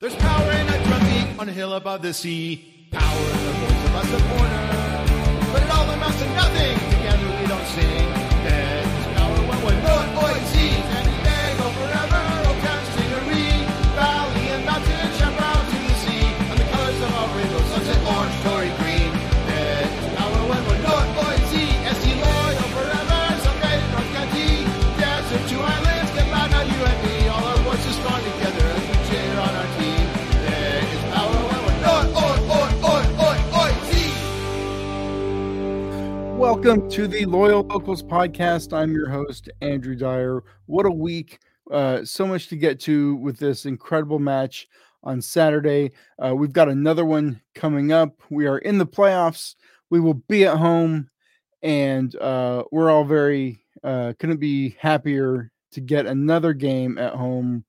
There's power in a drum beat on a hill above the sea. Power in the voice across the corner. But it all amounts to nothing. Together we don't sing. Welcome to the Loyal Locals podcast. I'm your host, Andrew Dyer. What a week! Uh, so much to get to with this incredible match on Saturday. Uh, we've got another one coming up. We are in the playoffs. We will be at home, and uh, we're all very uh, couldn't be happier to get another game at home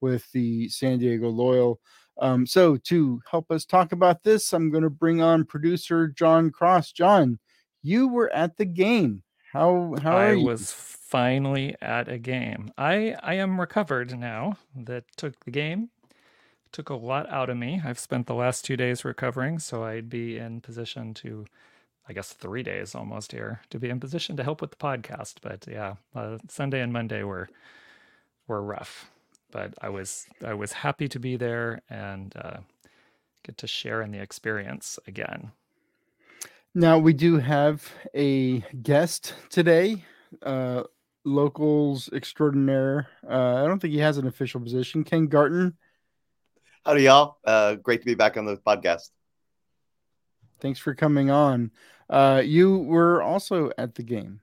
with the San Diego Loyal. Um, so to help us talk about this, I'm going to bring on producer John Cross. John, you were at the game. How how are I was finally at a game. I I am recovered now. That took the game. Took a lot out of me. I've spent the last two days recovering, so I'd be in position to, I guess, three days almost here to be in position to help with the podcast. But yeah, uh, Sunday and Monday were were rough. But I was I was happy to be there and uh, get to share in the experience again. Now we do have a guest today, uh, locals extraordinaire. Uh, I don't think he has an official position. Ken Gartin, Howdy, y'all. Uh, great to be back on the podcast. thanks for coming on. Uh, you were also at the game.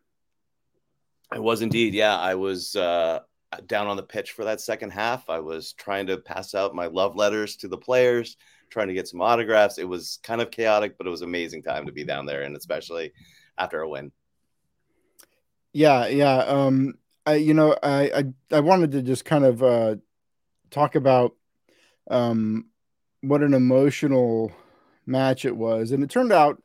I was indeed. Yeah, I was uh, down on the pitch for that second half. I was trying to pass out my love letters to the players, trying to get some autographs. It was kind of chaotic, but it was amazing time to be down there, and especially after a win. Yeah, yeah. Um, I you know I I, I wanted to just kind of uh, talk about um, what an emotional match it was, and it turned out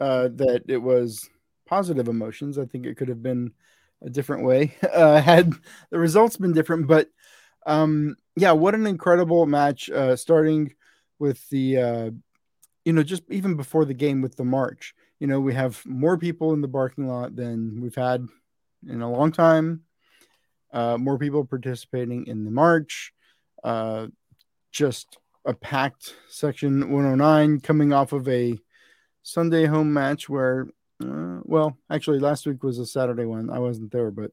uh, that it was positive emotions. I think it could have been a different way uh, had the results been different, but um, yeah, what an incredible match! Uh, starting with the uh, you know just even before the game with the march. You know, we have more people in the parking lot than we've had in a long time. Uh, more people participating in the march. Uh, just a packed section 109 coming off of a Sunday home match where, uh, well, actually last week was a Saturday one. I wasn't there, but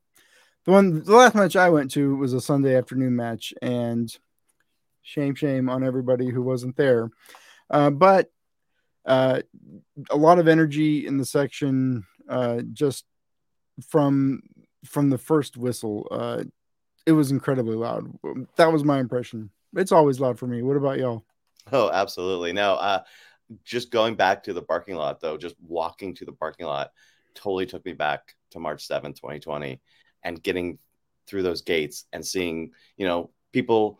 the one, the last match I went to was a Sunday afternoon match, and shame, shame on everybody who wasn't there. Uh, but uh, a lot of energy in the section, uh, just from from the first whistle. Uh, it was incredibly loud. That was my impression. It's always loud for me. What about y'all? Oh, absolutely. No, uh, just going back to the parking lot, though, just walking to the parking lot totally took me back to March 7th, 2020, and getting through those gates and seeing, you know, people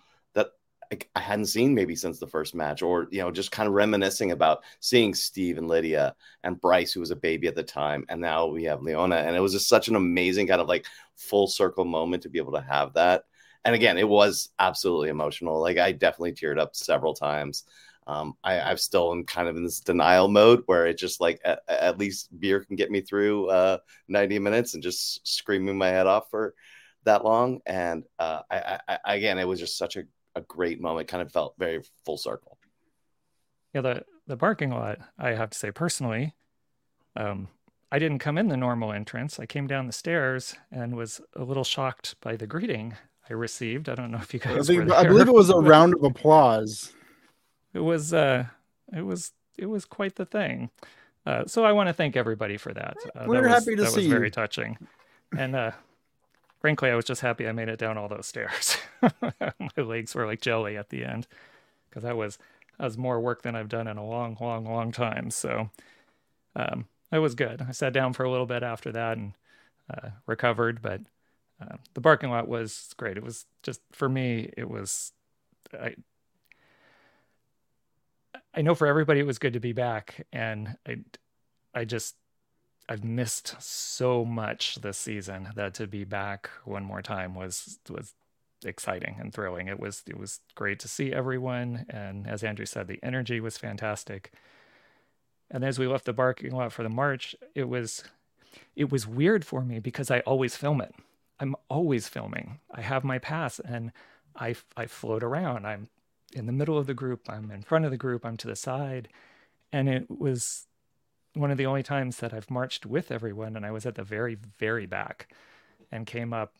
I, hadn't seen maybe since the first match, or, you know, just kind of reminiscing about seeing Steve and Lydia and Bryce, who was a baby at the time. And now we have Leona. And it was just such an amazing kind of like full circle moment to be able to have that and again, it was absolutely emotional. Like I definitely teared up several times. Um, I, I've still am kind of in this denial mode where it just like at, at least beer can get me through uh, 90 minutes and just screaming my head off for that long. And uh, I, I, again, it was just such a, a great moment. Kind of felt very full circle. Yeah, the the parking lot. I have to say personally, um, I didn't come in the normal entrance. I came down the stairs and was a little shocked by the greeting I received. I don't know if you I, guys. think, were I believe it was a round of applause. It was. Uh, it was. It was quite the thing. Uh, so I want to thank everybody for that. Uh, We're that was, happy to that see was you. very touching, and uh, frankly, I was just happy I made it down all those stairs. My legs were like jelly at the end because that was that was more work than I've done in a long, long, long time. So um, it was good. I sat down for a little bit after that and uh, recovered, but uh, the parking lot was great. It was just for me. It was I. I know for everybody it was good to be back, and I, I just I've missed so much this season that to be back one more time was was exciting and thrilling. It was it was great to see everyone, and as Andrew said, the energy was fantastic. And as we left the parking lot for the march, it was it was weird for me because I always film it. I'm always filming. I have my pass and I I float around. I'm in the middle of the group, I'm in front of the group, I'm to the side. And it was one of the only times that I've marched with everyone and I was at the very very back and came up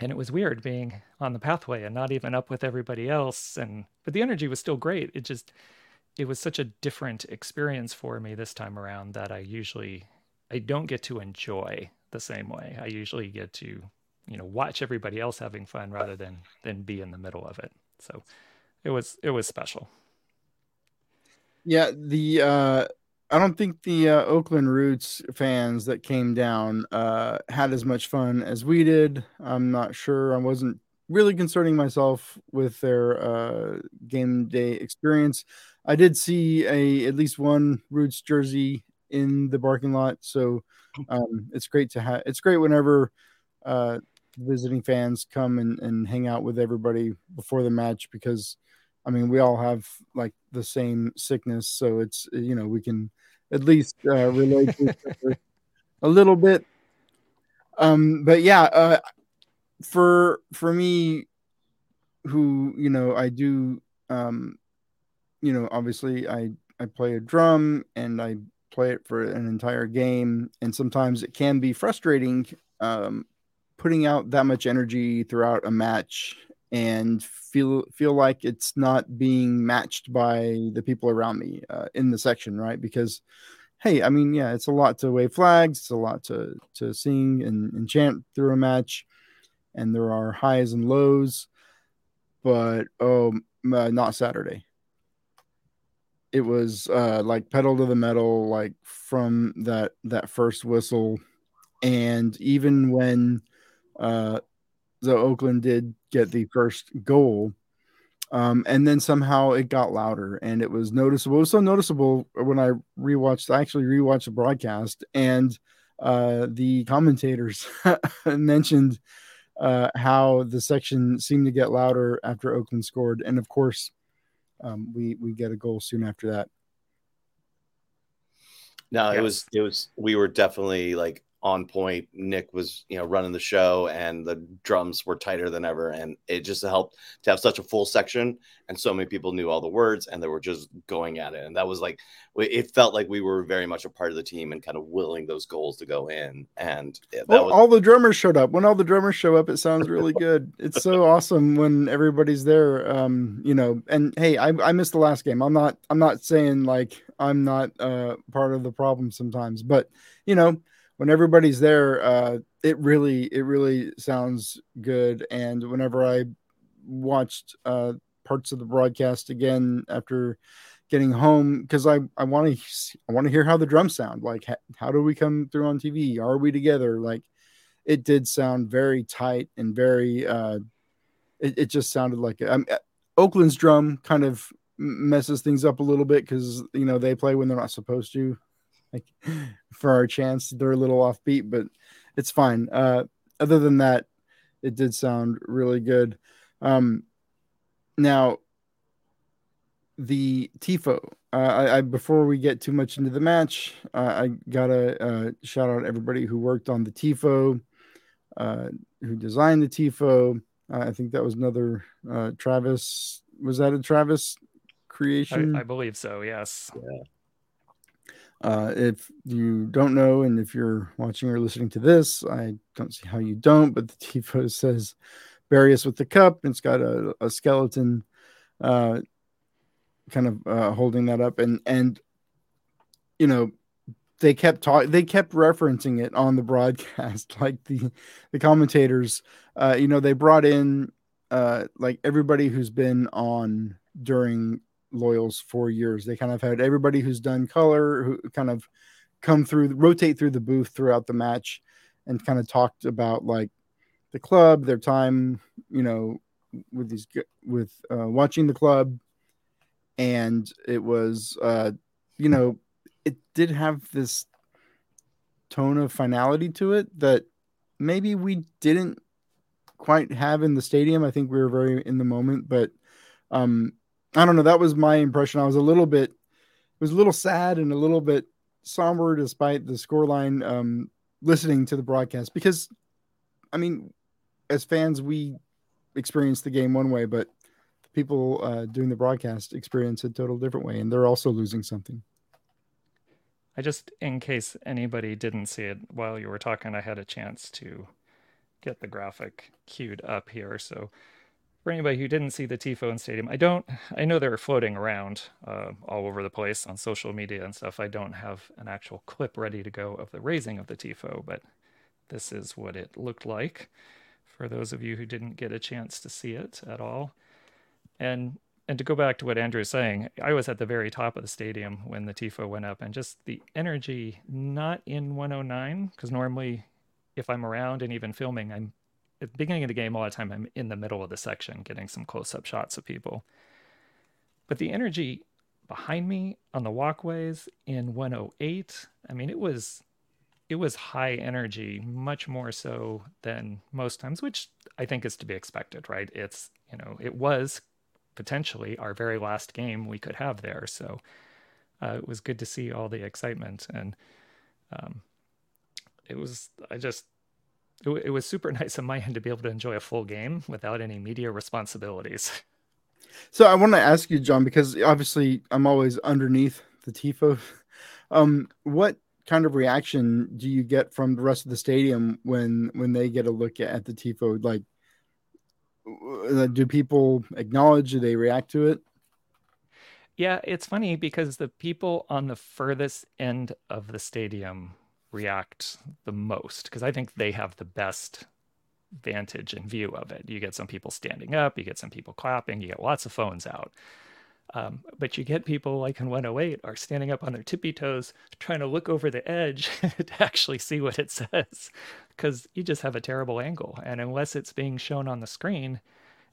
and it was weird being on the pathway and not even up with everybody else and but the energy was still great. It just it was such a different experience for me this time around that I usually I don't get to enjoy the same way. I usually get to, you know, watch everybody else having fun rather than than be in the middle of it. So it was it was special. Yeah, the uh I don't think the uh, Oakland Roots fans that came down uh had as much fun as we did. I'm not sure. I wasn't really concerning myself with their uh game day experience. I did see a at least one Roots jersey in the parking lot, so um, it's great to have. It's great whenever uh, visiting fans come and, and hang out with everybody before the match because, I mean, we all have like the same sickness, so it's you know we can at least uh, a little bit. Um, but yeah, uh, for for me, who you know, I do um, you know, obviously I I play a drum and I play it for an entire game, and sometimes it can be frustrating um, putting out that much energy throughout a match and feel feel like it's not being matched by the people around me uh, in the section, right? Because hey, I mean, yeah, it's a lot to wave flags, it's a lot to to sing and, and chant through a match, and there are highs and lows, but oh, uh, not Saturday it was uh like pedal to the metal like from that that first whistle and even when uh the oakland did get the first goal um and then somehow it got louder and it was noticeable it was so noticeable when i rewatched i actually rewatched the broadcast and uh the commentators mentioned uh how the section seemed to get louder after oakland scored and of course um, we we get a goal soon after that. No, yes. it was it was we were definitely like on point. Nick was, you know, running the show and the drums were tighter than ever. And it just helped to have such a full section. And so many people knew all the words and they were just going at it. And that was like, it felt like we were very much a part of the team and kind of willing those goals to go in. And well, was... all the drummers showed up. When all the drummers show up, it sounds really good. it's so awesome when everybody's there. Um, you know, and hey, I, I missed the last game. I'm not, I'm not saying like I'm not uh, part of the problem sometimes, but you know, when everybody's there, uh, it really it really sounds good. And whenever I watched uh, parts of the broadcast again after getting home, because I I want to I want to hear how the drums sound. Like how, do we come through on TV? Are we together? Like it did sound very tight and very. Uh, it, it just sounded like um, Oakland's drum kind of messes things up a little bit because you know they play when they're not supposed to like for our chance. They're a little offbeat, but it's fine. Uh, other than that, it did sound really good. Um, now, the tifo. Uh, I, I, before we get too much into the match, uh, I gotta uh, shout out everybody who worked on the tifo, uh, who designed the tifo. Uh, I think that was another uh, Travis. Was that a Travis creation? I, I believe so. Yes. Yeah. Uh, if you don't know, and if you're watching or listening to this, I don't see how you don't, but the tifo says "Bury us with the cup." And it's got a, a skeleton, uh, kind of uh, holding that up, and and you know they kept talking, they kept referencing it on the broadcast, like the the commentators. Uh, you know, they brought in uh, like everybody who's been on during Loyal's four years. They kind of had everybody who's done color who kind of come through, rotate through the booth throughout the match, and kind of talked about like the club, their time, you know, with these with uh, watching the club, and it was, uh, you know, it did have this tone of finality to it that maybe we didn't quite have in the stadium. I think we were very in the moment, but um, I don't know. That was my impression. I was a little bit, it was a little sad and a little bit somber despite the scoreline. Um, listening to the broadcast because, I mean, as fans, we experience the game one way, but people uh, doing the broadcast experience a total different way, and they're also losing something. I just, in case anybody didn't see it while you were talking, I had a chance to get the graphic queued up here. So for anybody who didn't see the Tifo in Stadium, I don't, I know they're floating around uh, all over the place on social media and stuff. I don't have an actual clip ready to go of the raising of the Tifo, but this is what it looked like for those of you who didn't get a chance to see it at all. And and to go back to what Andrew was saying, I was at the very top of the stadium when the Tifo went up, and just the energy, not in 109, because normally if I'm around and even filming, I'm at the beginning of the game, a lot of time I'm in the middle of the section getting some close up shots of people. But the energy behind me on the walkways in 108, I mean, it was it was high energy, much more so than most times, which I think is to be expected, right? It's you know, it was potentially our very last game we could have there, so uh, it was good to see all the excitement and um, it was I just it, it was super nice on my end to be able to enjoy a full game without any media responsibilities. So I want to ask you, John, because obviously I'm always underneath the tifo. Um, what kind of reaction do you get from the rest of the stadium when when they get a look at the tifo? Like, uh, do people acknowledge? Do they react to it? Yeah, it's funny because the people on the furthest end of the stadium react the most because I think they have the best vantage and view of it. You get some people standing up, you get some people clapping, you get lots of phones out. Um, but you get people like in 108 are standing up on their tippy toes trying to look over the edge to actually see what it says because you just have a terrible angle. And unless it's being shown on the screen,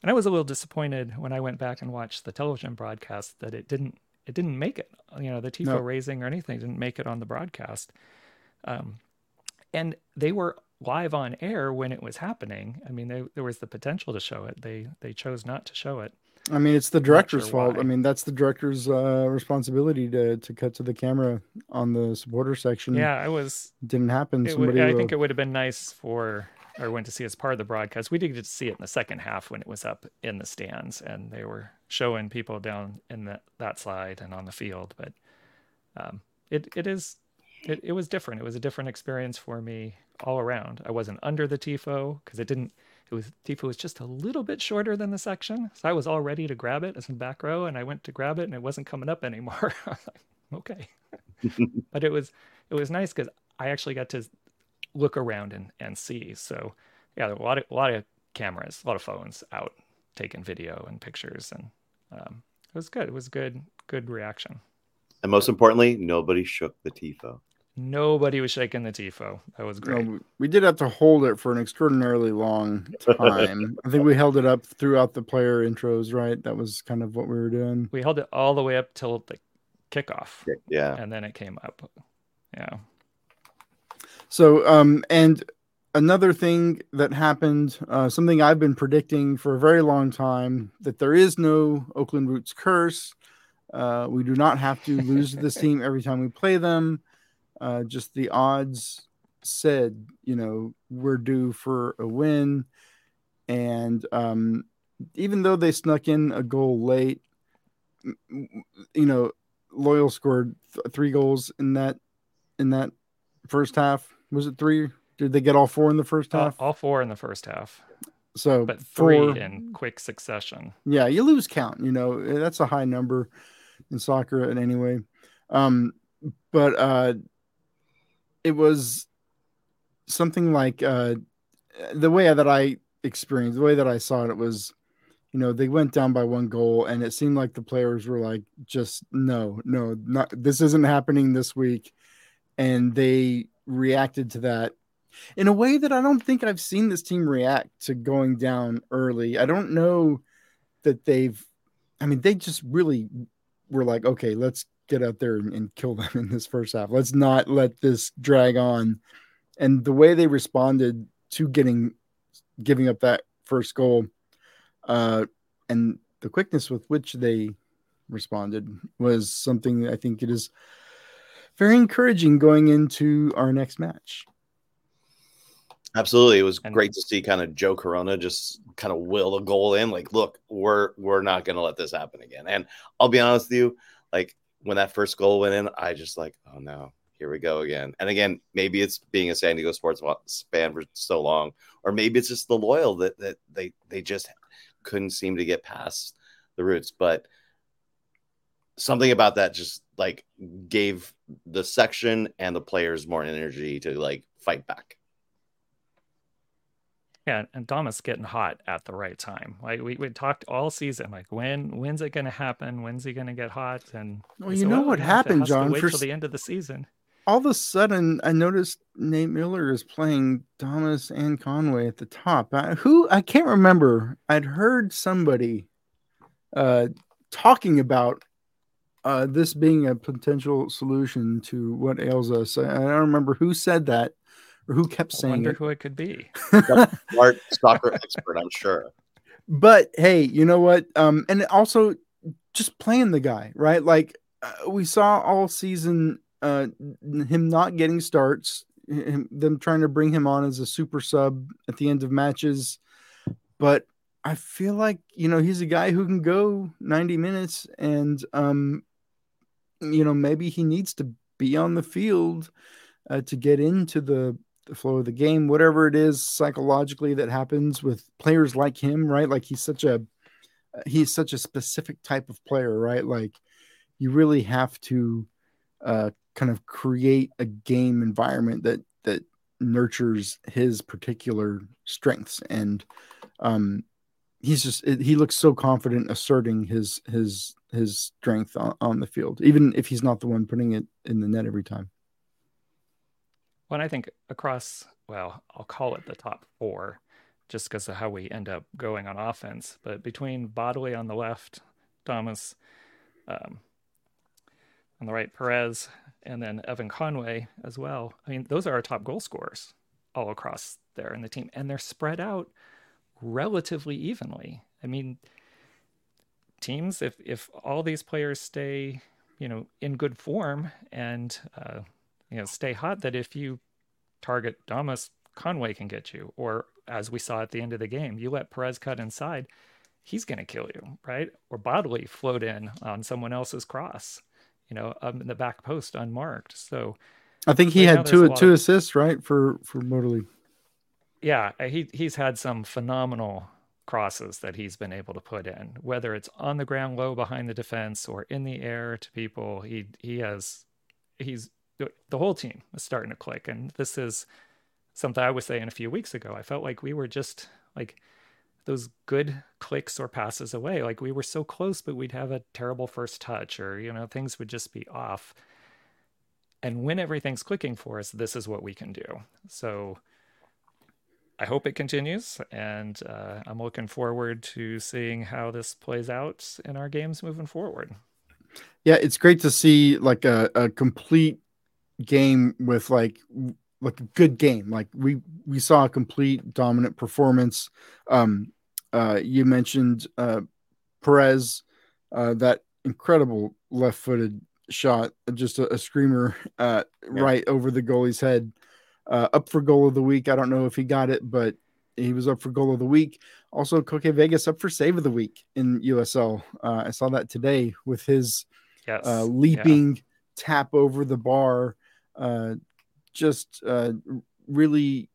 and I was a little disappointed when I went back and watched the television broadcast that it didn't it didn't make it. You know, the tifo no. raising or anything didn't make it on the broadcast. Um, and they were live on air when it was happening. I mean, they, there was the potential to show it. They they chose not to show it. I mean, it's the director's sure fault. Why. I mean, that's the director's uh, responsibility to to cut to the camera on the supporter section. Yeah, I was didn't happen. Somebody would, I think it would have been nice for or went to see as part of the broadcast. We did get to see it in the second half when it was up in the stands and they were showing people down in that that side and on the field. But um, it it is it, it was different. It was a different experience for me all around. I wasn't under the tifo because it didn't. It was tifo was just a little bit shorter than the section, so I was all ready to grab it as in back row, and I went to grab it, and it wasn't coming up anymore. I was like, okay, but it was it was nice because I actually got to look around and and see. So yeah, there were a lot of a lot of cameras, a lot of phones out taking video and pictures, and um, it was good. It was good good reaction. And most importantly, nobody shook the tifo. Nobody was shaking the tifo. That was great. No, we did have to hold it for an extraordinarily long time. I think we held it up throughout the player intros, right? That was kind of what we were doing. We held it all the way up till the kickoff. Yeah. And then it came up. Yeah. So, um, and another thing that happened, uh, something I've been predicting for a very long time, that there is no Oakland Roots curse. Uh, we do not have to lose this team every time we play them uh, just the odds said, you know, we're due for a win. And um, even though they snuck in a goal late, you know, Loyal scored th- three goals in that in that first half. Was it three? Did they get all four in the first half? All, all four in the first half. So, but three four, in quick succession. Yeah, you lose count. You know, that's a high number in soccer. And anyway, um, but uh, it was something like uh, the way that I experienced, the way that I saw it, it was, you know, they went down by one goal, and it seemed like the players were like, just no, no, not this isn't happening this week, and they reacted to that in a way that I don't think I've seen this team react to going down early. I don't know that they've, I mean, they just really were like, okay, let's get out there and, and kill them in this first half. Let's not let this drag on. And the way they responded to getting giving up that first goal, uh, and the quickness with which they responded was something I think it is very encouraging going into our next match. Absolutely, it was and, great to see kind of Joe Corona just kind of will a goal in. Like, look, we're we're not going to let this happen again. And I'll be honest with you, like when that first goal went in, I just like, oh no, here we go again. And again, maybe it's being a San Diego Sports fan for so long, or maybe it's just the loyal that that they they just couldn't seem to get past the roots. But something about that just like gave the section and the players more energy to like fight back. Yeah, and Damus getting hot at the right time. Like we, we talked all season, like when when's it going to happen? When's he going to get hot? And well, you know what happened, John? wait for till the end of the season. All of a sudden, I noticed Nate Miller is playing Damus and Conway at the top. I, who I can't remember. I'd heard somebody uh, talking about uh, this being a potential solution to what ails us. I, I don't remember who said that or who kept saying I wonder it. who it could be. Smart soccer expert, I'm sure. But hey, you know what? Um, and also just playing the guy, right? Like uh, we saw all season, uh, him not getting starts, him, them trying to bring him on as a super sub at the end of matches, but I feel like you know he's a guy who can go 90 minutes, and um, you know maybe he needs to be on the field uh, to get into the the flow of the game, whatever it is psychologically that happens with players like him, right? Like he's such a he's such a specific type of player, right? Like you really have to uh, kind of create a game environment that that nurtures his particular strengths and um he's just he looks so confident asserting his his his strength on, on the field even if he's not the one putting it in the net every time well, I think across, well, I'll call it the top four, just because of how we end up going on offense. But between Bodley on the left, Damus um, on the right, Perez, and then Evan Conway as well. I mean, those are our top goal scorers all across there in the team, and they're spread out relatively evenly. I mean, teams, if if all these players stay, you know, in good form and uh, you know stay hot that if you target Damus, Conway can get you. Or as we saw at the end of the game, you let Perez cut inside, he's going to kill you, right? Or Bodley float in on someone else's cross, you know, um, in the back post unmarked. So I think he right had two two of, assists, right, for for Bodley. Yeah, uh, he he's had some phenomenal crosses that he's been able to put in, whether it's on the ground low behind the defense or in the air to people. He he has he's the whole team is starting to click. And this is something I was saying a few weeks ago. I felt like we were just like those good clicks or passes away. Like we were so close, but we'd have a terrible first touch or, you know, things would just be off. And when everything's clicking for us, this is what we can do. So I hope it continues. And uh, I'm looking forward to seeing how this plays out in our games moving forward. Yeah, it's great to see like a, a complete game with like like a good game. Like we we saw a complete dominant performance. Um, uh, you mentioned uh, Perez, uh, that incredible left-footed shot, just a, a screamer uh, yeah. right over the goalie's head. Uh, up for goal of the week. I don't know if he got it, but he was up for goal of the week. Also, Koke Vegas up for save of the week in USL. Uh, I saw that today with his yes. uh, leaping yeah. tap over the bar uh, just uh, really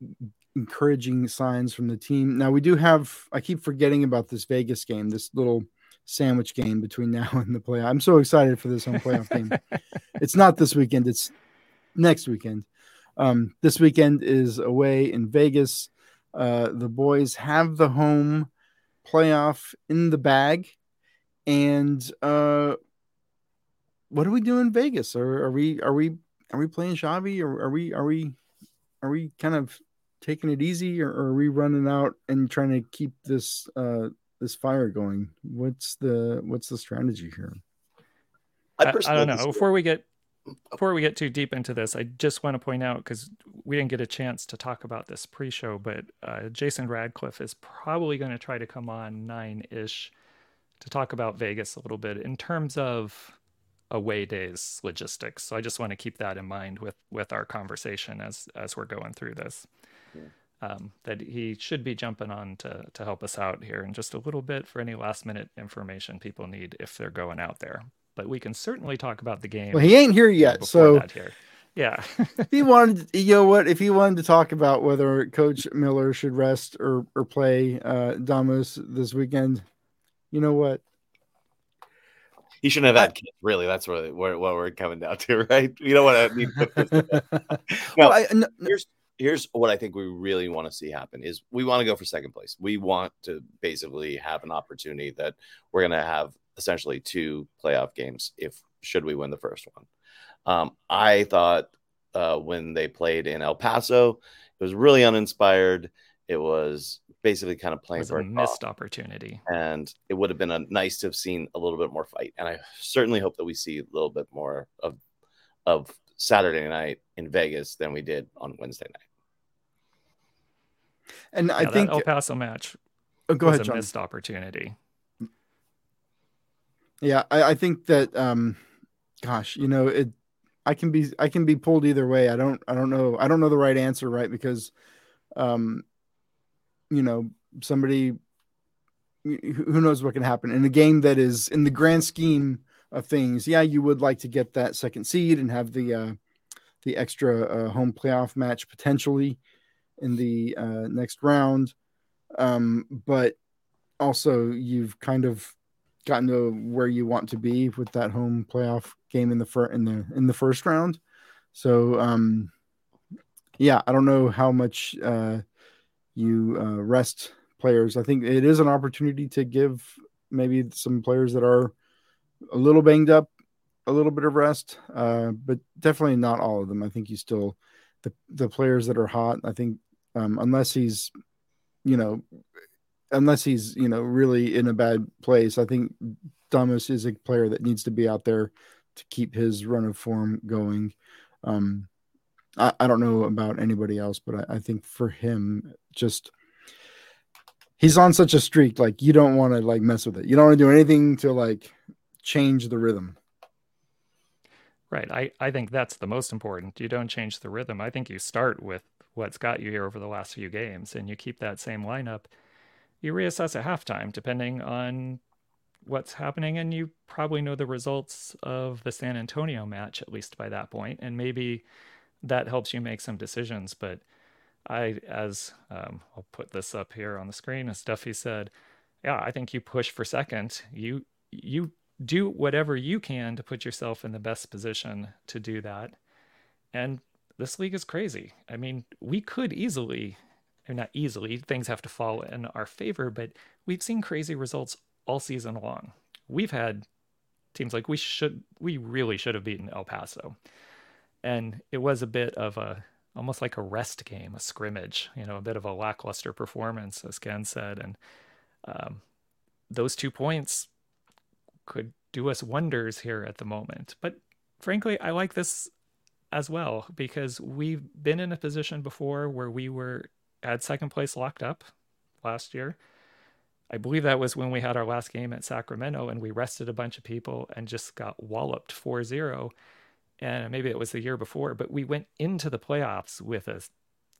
encouraging signs from the team. Now we do have. I keep forgetting about this Vegas game. This little sandwich game between now and the playoff. I'm so excited for this home playoff game. It's not this weekend. It's next weekend. Um, this weekend is away in Vegas. Uh, the boys have the home playoff in the bag, and uh, what do we do in Vegas? Are, are we are we are we playing Xavi or are we are we are we kind of taking it easy or, or are we running out and trying to keep this uh this fire going? What's the what's the strategy here? I, I, don't know. Before we get before we get too deep into this, I just want to point out because we didn't get a chance to talk about this pre-show, but uh, Jason Radcliff is probably going to try to come on nine-ish to talk about Vegas a little bit in terms of away days logistics. So I just want to keep that in mind with with our conversation as as we're going through this. Yeah. Um, that he should be jumping on to to help us out here in just a little bit for any last minute information people need if they're going out there. But we can certainly talk about the game. Well, he ain't here yet, so here. yeah. if he wanted, you know what? If he wanted to talk about whether Coach Miller should rest or or play uh, Damus this weekend, you know what? He shouldn't have had kids. Really, that's what, what, what we're coming down to, right? You don't want to. Need no, well, I, no, here's here's what I think we really want to see happen is we want to go for second place. We want to basically have an opportunity that we're going to have essentially two playoff games if should we win the first one. Um, I thought uh, when they played in El Paso, it was really uninspired. It was basically kind of playing for a missed opportunity. And it would have been a, nice to have seen a little bit more fight. And I certainly hope that we see a little bit more of of Saturday night in Vegas than we did on Wednesday night. And yeah, I think El Paso match oh, go was ahead, a John. missed opportunity. Yeah, I, I think that um gosh, you know, it I can be I can be pulled either way. I don't I don't know I don't know the right answer, right? Because um you know somebody who knows what can happen. In a game that is in the grand scheme of things yeah you would like to get that second seed and have the uh the extra uh, home playoff match potentially in the uh, next round. Um but also you've kind of gotten to where you want to be with that home playoff game in the fir- in the in the first round. So um yeah i don't know how much uh you uh, rest players. I think it is an opportunity to give maybe some players that are a little banged up a little bit of rest, uh, but definitely not all of them. I think you still the the players that are hot. I think um, unless he's you know unless he's you know really in a bad place, I think Damus is a player that needs to be out there to keep his run of form going. Um, I, I don't know about anybody else, but I, I think for him, just he's on such a streak. Like you don't want to like mess with it. You don't want to do anything to like change the rhythm. Right. I, I think that's the most important. You don't change the rhythm. I think you start with what's got you here over the last few games and you keep that same lineup. You reassess at halftime depending on what's happening and you probably know the results of the San Antonio match at least by that point and maybe that helps you make some decisions. But I, as um, I'll put this up here on the screen, as Duffy said, yeah, I think you push for second. You you do whatever you can to put yourself in the best position to do that. And this league is crazy. I mean, we could easily, or not easily, things have to fall in our favor, but we've seen crazy results all season long. We've had teams like we should, we really should have beaten El Paso and it was a bit of a almost like a rest game, a scrimmage, you know, a bit of a lackluster performance, as Ken said, and um, those two points could do us wonders here at the moment. But frankly, I like this as well because we've been in a position before where we were at second place locked up last year. I believe that was when we had our last game at Sacramento and we rested a bunch of people and just got walloped 4 0 and maybe it was the year before, but we went into the playoffs with a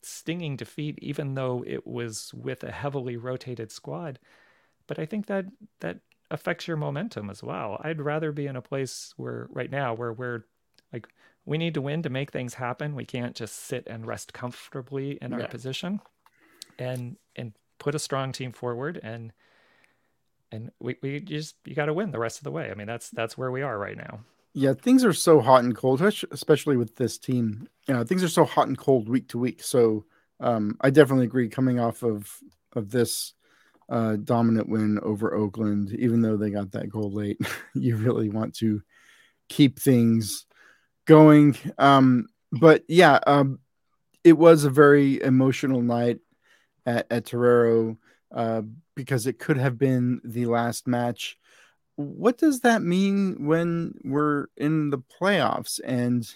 stinging defeat, even though it was with a heavily rotated squad. But I think that that affects your momentum as well. I'd rather be in a place where right now where we're like we need to win to make things happen. We can't just sit and rest comfortably in our position and and put a strong team forward and and we, we just you got to win the rest of the way. I mean that's that's where we are right now. Yeah, things are so hot and cold, especially with this team. Know, things are so hot and cold week to week. So um, I definitely agree. Coming off of of this uh, dominant win over Oakland, even though they got that goal late, you really want to keep things going. Um, but yeah, um, it was a very emotional night at, at Torero uh, because it could have been the last match what does that mean when we're in the playoffs? And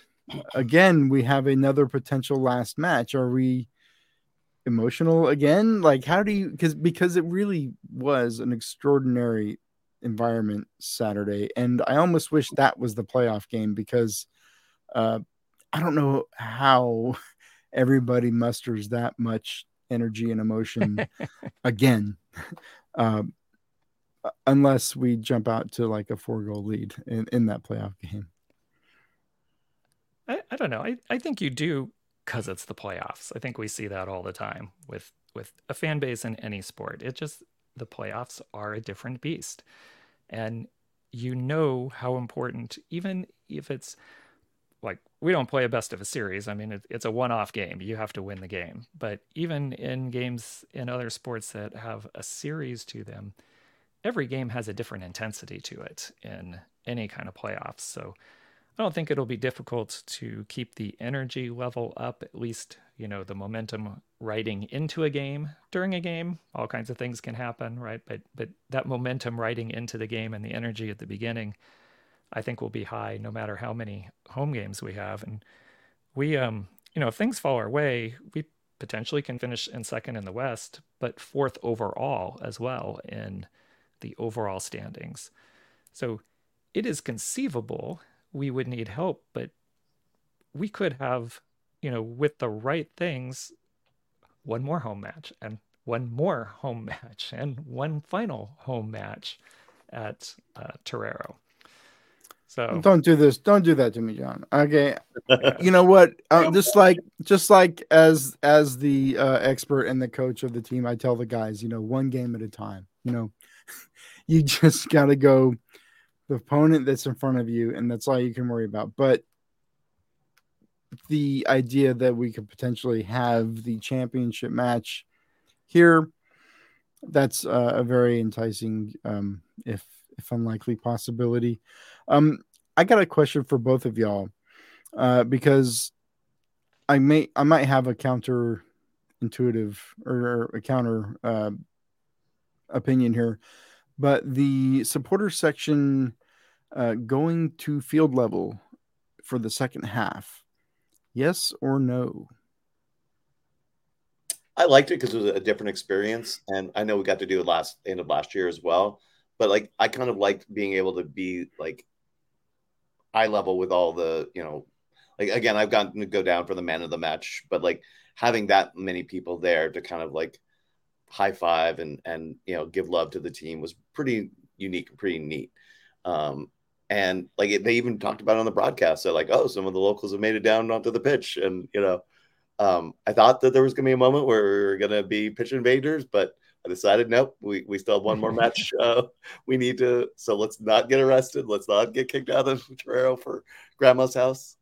again, we have another potential last match. Are we emotional again? Like, how do you? Because because it really was an extraordinary environment Saturday, and I almost wish that was the playoff game because uh, I don't know how everybody musters that much energy and emotion again. Uh, unless we jump out to like a four goal lead in, in that playoff game. I, I don't know. I, I think you do because it's the playoffs. I think we see that all the time with with a fan base in any sport. It just the playoffs are a different beast. And you know how important even if it's like we don't play a best of a series. I mean, it, it's a one-off game. You have to win the game. But even in games in other sports that have a series to them, every game has a different intensity to it in any kind of playoffs. So I don't think it'll be difficult to keep the energy level up, at least, you know, the momentum riding into a game during a game. All kinds of things can happen, right? But but that momentum riding into the game and the energy at the beginning, I think will be high no matter how many home games we have. And we um, you know, if things fall our way, we potentially can finish in second in the West, but fourth overall as well in the overall standings. So it is conceivable we would need help, but we could have, you know, with the right things, one more home match and one more home match and one final home match at uh, Torero. So don't do this. Don't do that to me, John. Okay. you know what? Uh, just like just like as as the uh, expert and the coach of the team, I tell the guys, you know, one game at a time. You know, you just got to go the opponent that's in front of you, and that's all you can worry about. But the idea that we could potentially have the championship match here, that's uh, a very enticing, um, if if unlikely possibility. Um, I got a question for both of y'all, uh, because I may I might have a counter intuitive or a counter uh, opinion here but the supporter section uh, going to field level for the second half, yes or no? I liked it because it was a different experience, and I know we got to do it last end of last year as well. But like, I kind of liked being able to be like eye level with all the, you know, like again, I've gotten to go down for the man of the match, but like having that many people there to kind of like high five and and you know give love to the team was pretty unique and pretty neat. Um, and like they even talked about on the broadcast, they're like, "Oh, some of the locals have made it down onto the pitch," and you know, um, I thought that there was going to be a moment where we were going to be pitch invaders, but I decided, nope, we, we still have one more match. Uh, we need to, so let's not get arrested. Let's not get kicked out of Torero for grandma's house.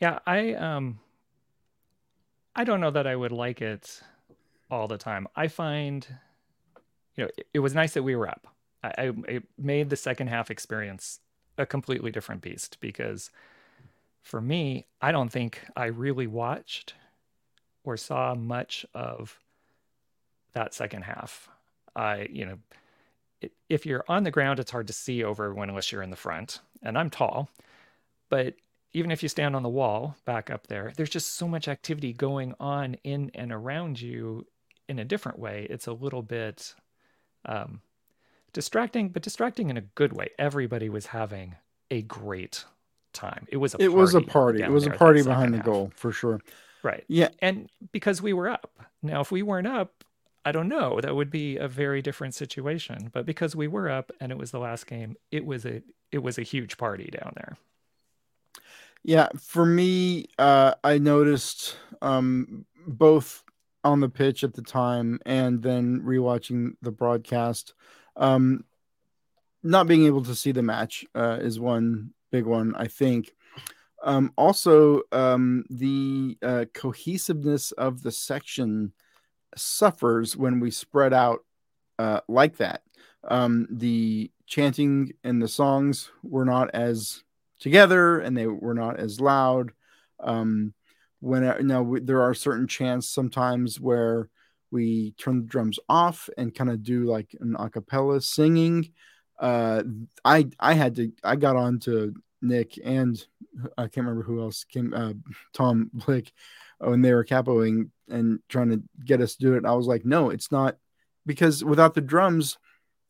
Yeah, I um, I don't know that I would like it all the time. I find, you know, it, it was nice that we were up. I, I it made the second half experience a completely different beast because for me, I don't think I really watched or saw much of that second half. I, you know, if you're on the ground, it's hard to see over everyone unless you're in the front. And I'm tall, but even if you stand on the wall back up there, there's just so much activity going on in and around you in a different way. It's a little bit um, distracting, but distracting in a good way. Everybody was having a great time. It was a it was a party. It was a party behind the half. goal for sure. Right. Yeah. And because we were up. Now, if we weren't up, I don't know. That would be a very different situation. But because we were up and it was the last game, it was a it was a huge party down there. Yeah, for me, uh, I noticed um, both on the pitch at the time and then rewatching the broadcast. Um, not being able to see the match uh, is one big one, I think. Um, also, um, the uh, cohesiveness of the section suffers when we spread out uh, like that. Um, the chanting and the songs were not as together and they were not as loud. Um, when you know there are certain chants sometimes where we turn the drums off and kind of do like an acapella singing. Uh, I I had to I got on to Nick and I can't remember who else came uh, Tom Blick when they were capoing and trying to get us to do it. I was like, no, it's not because without the drums,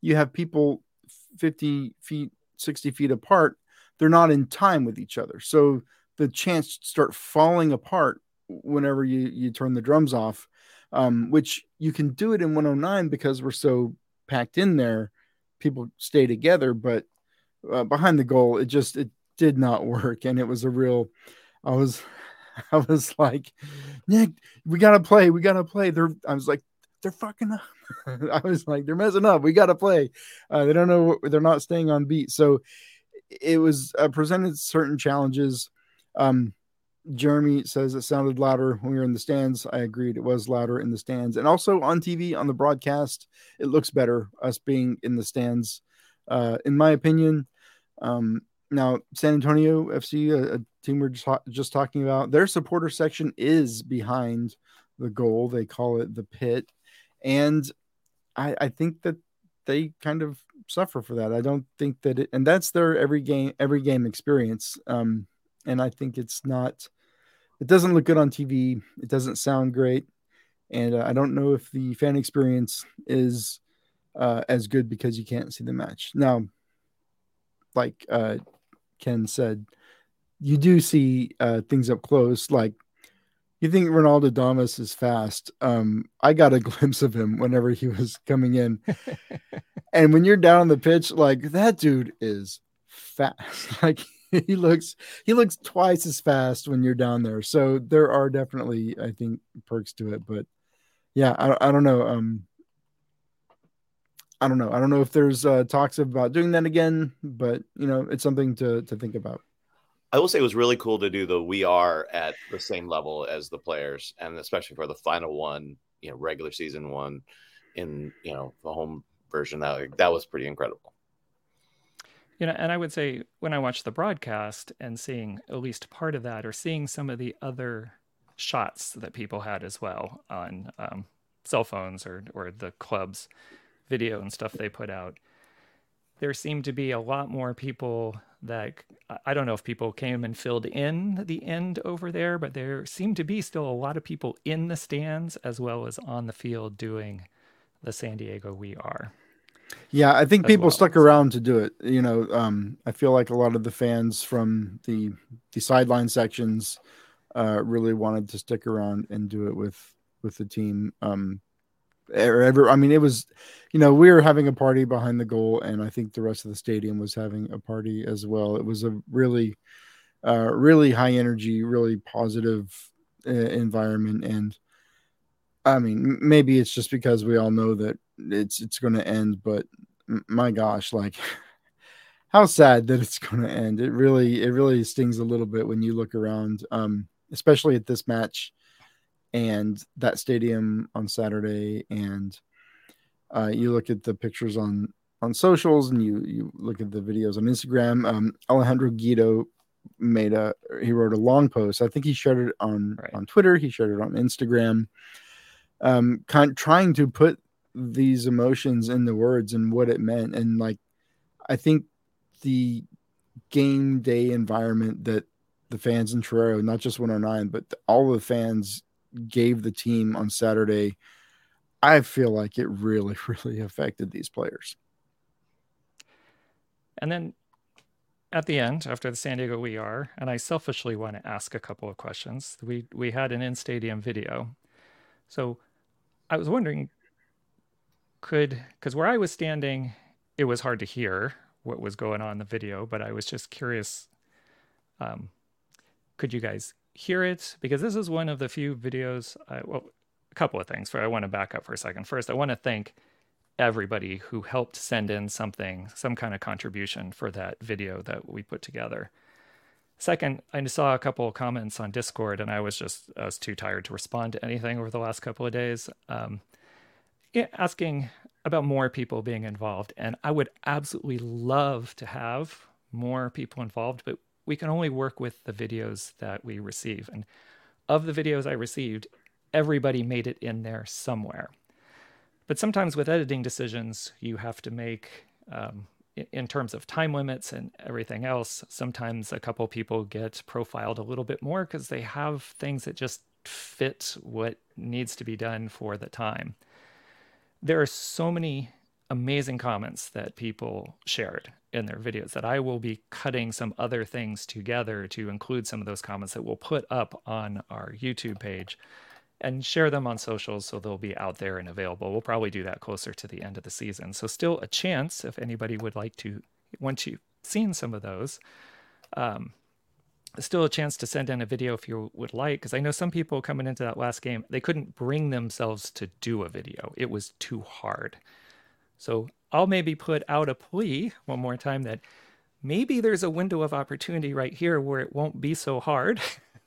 you have people 50 feet, 60 feet apart. They're not in time with each other. So the chance to start falling apart whenever you, you turn the drums off, um, which you can do it in 109 because we're so packed in there. People stay together, but uh, behind the goal, it just, it did not work. And it was a real, I was, I was like, Nick, we gotta play. We gotta play. They're I was like, they're fucking up. I was like, they're messing up. We gotta play. Uh, they don't know. They're not staying on beat. So it was uh, presented certain challenges. Um, Jeremy says it sounded louder when we were in the stands. I agreed. It was louder in the stands, and also on TV on the broadcast, it looks better us being in the stands. Uh, in my opinion, um, now, San Antonio FC, a, a team we're just, just talking about, their supporter section is behind the goal. They call it the pit. And I, I think that they kind of suffer for that. I don't think that it, and that's their every game, every game experience. Um, and I think it's not, it doesn't look good on TV. It doesn't sound great. And uh, I don't know if the fan experience is uh, as good because you can't see the match. Now, like uh, Ken said, you do see uh, things up close. Like you think Ronaldo Damus is fast. Um, I got a glimpse of him whenever he was coming in, and when you're down on the pitch, like that dude is fast. like he looks, he looks twice as fast when you're down there. So there are definitely, I think, perks to it. But yeah, I, I don't know. Um, I don't know. I don't know if there's uh, talks about doing that again, but you know, it's something to to think about. I will say it was really cool to do the we are at the same level as the players, and especially for the final one, you know, regular season one, in you know the home version. That that was pretty incredible. You know, and I would say when I watched the broadcast and seeing at least part of that, or seeing some of the other shots that people had as well on um, cell phones or or the clubs video and stuff they put out, there seemed to be a lot more people that I don't know if people came and filled in the end over there, but there seemed to be still a lot of people in the stands as well as on the field doing the San Diego We Are. Yeah, I think people well. stuck around to do it. You know, um, I feel like a lot of the fans from the the sideline sections uh, really wanted to stick around and do it with with the team. Um, or ever. I mean, it was, you know, we were having a party behind the goal, and I think the rest of the stadium was having a party as well. It was a really, uh, really high energy, really positive uh, environment, and I mean, maybe it's just because we all know that it's it's going to end, but my gosh, like. How sad that it's going to end. It really, it really stings a little bit when you look around, um, especially at this match and that stadium on Saturday, and uh, you look at the pictures on on socials, and you you look at the videos on Instagram. Um, Alejandro Guido made a he wrote a long post. I think he shared it on right. on Twitter. He shared it on Instagram. Um, kind trying to put these emotions in the words and what it meant, and like I think the game day environment that the fans in Torero, not just 109, but all the fans gave the team on Saturday, I feel like it really, really affected these players. And then at the end, after the San Diego We Are, and I selfishly want to ask a couple of questions. We we had an in-stadium video, so I was wondering, could because where I was standing, it was hard to hear what was going on in the video, but I was just curious. Um, could you guys hear it because this is one of the few videos. I, well, a couple of things. For I want to back up for a second. First, I want to thank everybody who helped send in something, some kind of contribution for that video that we put together. Second, I saw a couple of comments on Discord, and I was just I was too tired to respond to anything over the last couple of days, um, asking about more people being involved. And I would absolutely love to have more people involved, but we can only work with the videos that we receive. And of the videos I received, everybody made it in there somewhere. But sometimes with editing decisions, you have to make, um, in terms of time limits and everything else, sometimes a couple people get profiled a little bit more because they have things that just fit what needs to be done for the time. There are so many amazing comments that people shared in their videos that I will be cutting some other things together to include some of those comments that we'll put up on our YouTube page and share them on socials so they'll be out there and available. We'll probably do that closer to the end of the season. So still a chance if anybody would like to once you've seen some of those. Um, still a chance to send in a video if you would like because i know some people coming into that last game they couldn't bring themselves to do a video it was too hard so I'll maybe put out a plea one more time that maybe there's a window of opportunity right here where it won't be so hard,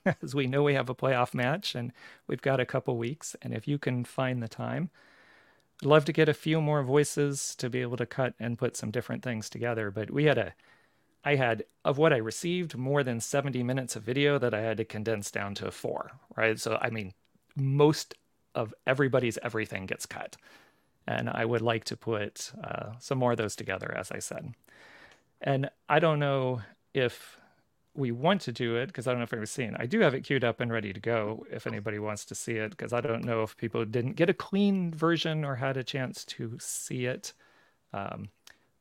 as we know we have a playoff match and we've got a couple weeks. And if you can find the time, I'd love to get a few more voices to be able to cut and put some different things together. But we had a, I had, of what I received, more than 70 minutes of video that I had to condense down to four, right? So, I mean, most of everybody's everything gets cut. And I would like to put uh, some more of those together, as I said. And I don't know if we want to do it because I don't know if anybody's seen. I do have it queued up and ready to go if anybody wants to see it because I don't know if people didn't get a clean version or had a chance to see it. Um,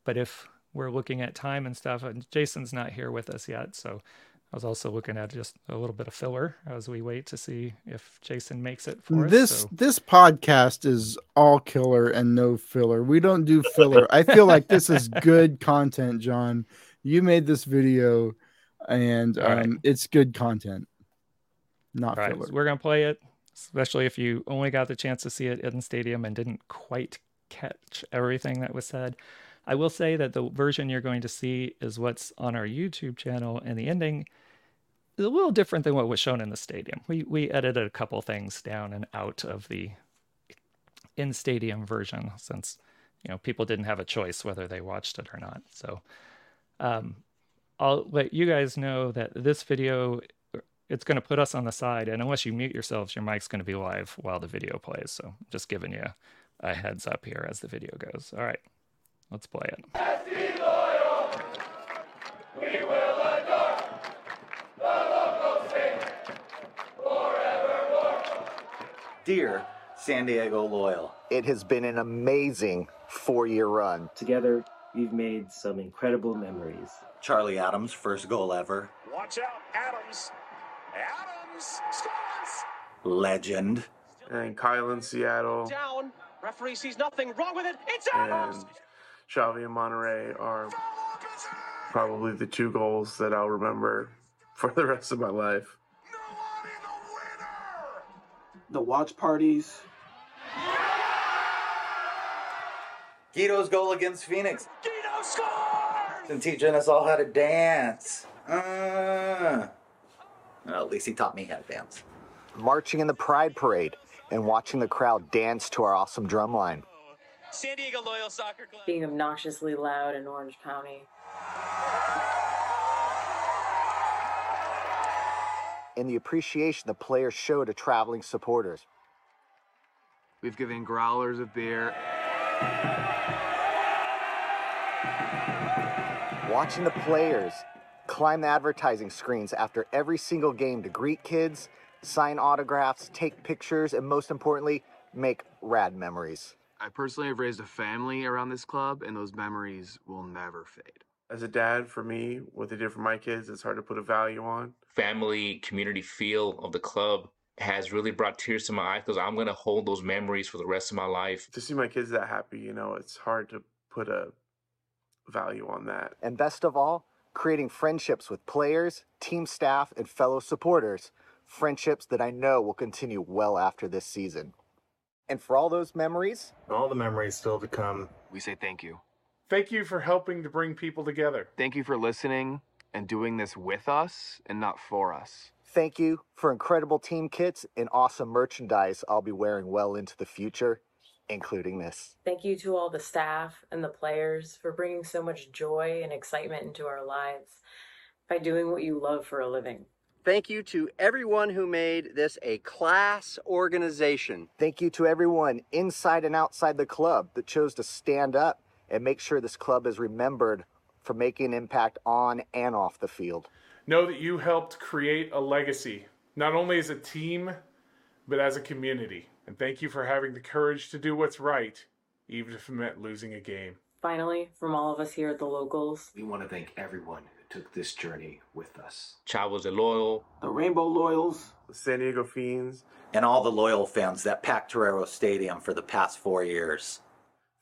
but if we're looking at time and stuff, and Jason's not here with us yet, so I was also looking at just a little bit of filler as we wait to see if Jason makes it for this, us. So. This podcast is all killer and no filler. We don't do filler. I feel like this is good content, John. You made this video and um, right. it's good content. Not all filler. Right, so we're gonna play it, especially if you only got the chance to see it in stadium and didn't quite catch everything that was said. I will say that the version you're going to see is what's on our YouTube channel, and the ending a little different than what was shown in the stadium. We we edited a couple things down and out of the in stadium version since you know people didn't have a choice whether they watched it or not. So um, I'll let you guys know that this video it's going to put us on the side, and unless you mute yourselves, your mic's going to be live while the video plays. So just giving you a heads up here as the video goes. All right, let's play it. Dear San Diego Loyal. It has been an amazing four year run. Together, we've made some incredible memories. Charlie Adams' first goal ever. Watch out, Adams. Adams scores. Legend. And Kyle in Seattle. Down. Referee sees nothing wrong with it. It's Adams. And Xavi and Monterrey are probably the two goals that I'll remember for the rest of my life the watch parties. Guido's goal against Phoenix. Guido scores! And teaching us all how to dance. Uh, well, at least he taught me how to dance. Marching in the Pride Parade and watching the crowd dance to our awesome drumline. San Diego Loyal Soccer Club. Being obnoxiously loud in Orange County. And the appreciation the players show to traveling supporters. We've given growlers of beer. Watching the players climb the advertising screens after every single game to greet kids, sign autographs, take pictures, and most importantly, make rad memories. I personally have raised a family around this club, and those memories will never fade as a dad for me what they did for my kids it's hard to put a value on. Family community feel of the club has really brought tears to my eyes because i'm going to hold those memories for the rest of my life. To see my kids that happy you know it's hard to put a value on that. And best of all creating friendships with players team staff and fellow supporters. Friendships that i know will continue well after this season. And for all those memories? All the memories still to come. We say thank you Thank you for helping to bring people together. Thank you for listening and doing this with us and not for us. Thank you for incredible team kits and awesome merchandise I'll be wearing well into the future, including this. Thank you to all the staff and the players for bringing so much joy and excitement into our lives by doing what you love for a living. Thank you to everyone who made this a class organization. Thank you to everyone inside and outside the club that chose to stand up and make sure this club is remembered for making an impact on and off the field. Know that you helped create a legacy, not only as a team, but as a community. And thank you for having the courage to do what's right, even if it meant losing a game. Finally, from all of us here at the locals, We want to thank everyone who took this journey with us. Chavos de Loyal, The Rainbow Loyals, The San Diego Fiends, And all the loyal fans that packed Torero Stadium for the past four years.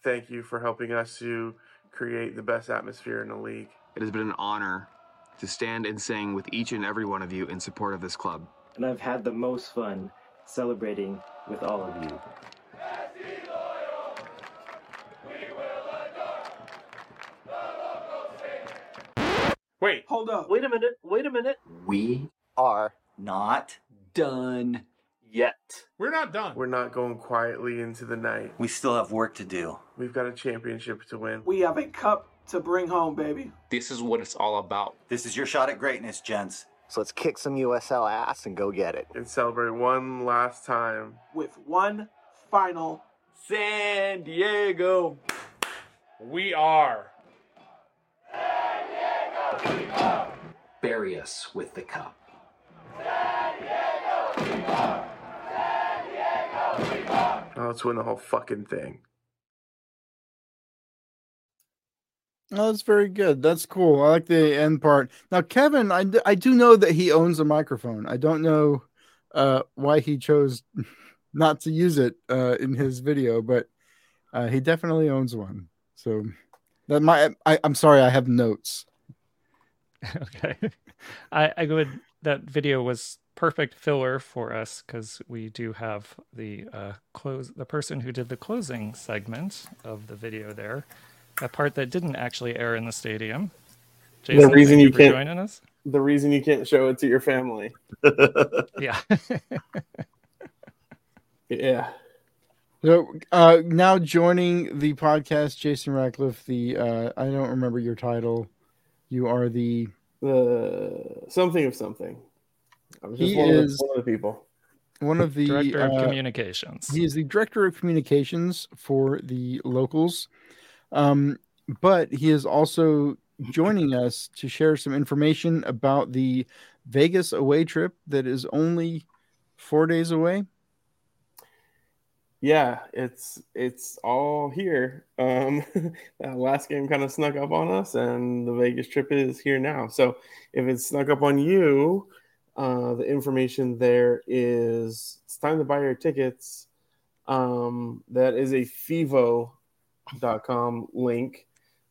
Thank you for helping us to create the best atmosphere in the league. It has been an honor to stand and sing with each and every one of you in support of this club. And I've had the most fun celebrating with all of you. Wait. Hold up. Wait a minute. Wait a minute. We Are Not. Done yet. We're not done. We're not going quietly into the night. We still have work to do. We've got a championship to win. We have a cup to bring home, baby. this is what it's all about. This is your shot at greatness, gents. so let's kick some USL ass and go get it. And celebrate one last time. With one final San Diego. We are. San Diego. Bury us with the cup. Let's win the whole fucking thing. Oh, that's very good. That's cool. I like the end part. Now, Kevin, I, d- I do know that he owns a microphone. I don't know uh, why he chose not to use it uh, in his video, but uh, he definitely owns one. So that my I, I'm sorry, I have notes. okay. I, I would that video was perfect filler for us because we do have the uh close the person who did the closing segment of the video there. A part that didn't actually air in the stadium. Jason, the reason thank you can't joining us. The reason you can't show it to your family. Yeah. yeah. So uh, now joining the podcast, Jason Radcliff. The uh, I don't remember your title. You are the The something of something. I'm just He one, of is- the, one of the people. one of the Director of uh, communications. He is the director of communications for the locals. Um, but he is also joining us to share some information about the Vegas away trip that is only four days away. Yeah, it's it's all here. Um, that last game kind of snuck up on us, and the Vegas trip is here now. So if it snuck up on you, uh, the information there is it's time to buy your tickets. Um, that is a Fevo.com link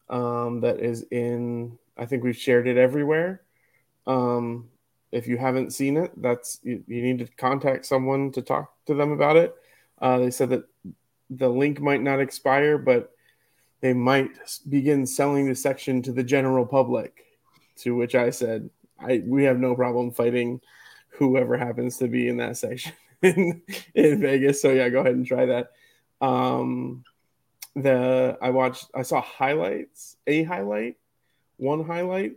um, that is in. I think we've shared it everywhere. Um, if you haven't seen it, that's you, you need to contact someone to talk to them about it. Uh, they said that the link might not expire, but they might begin selling the section to the general public. To which I said, I we have no problem fighting whoever happens to be in that section in, in Vegas. So yeah, go ahead and try that. Um, the I watched, I saw highlights, a highlight, one highlight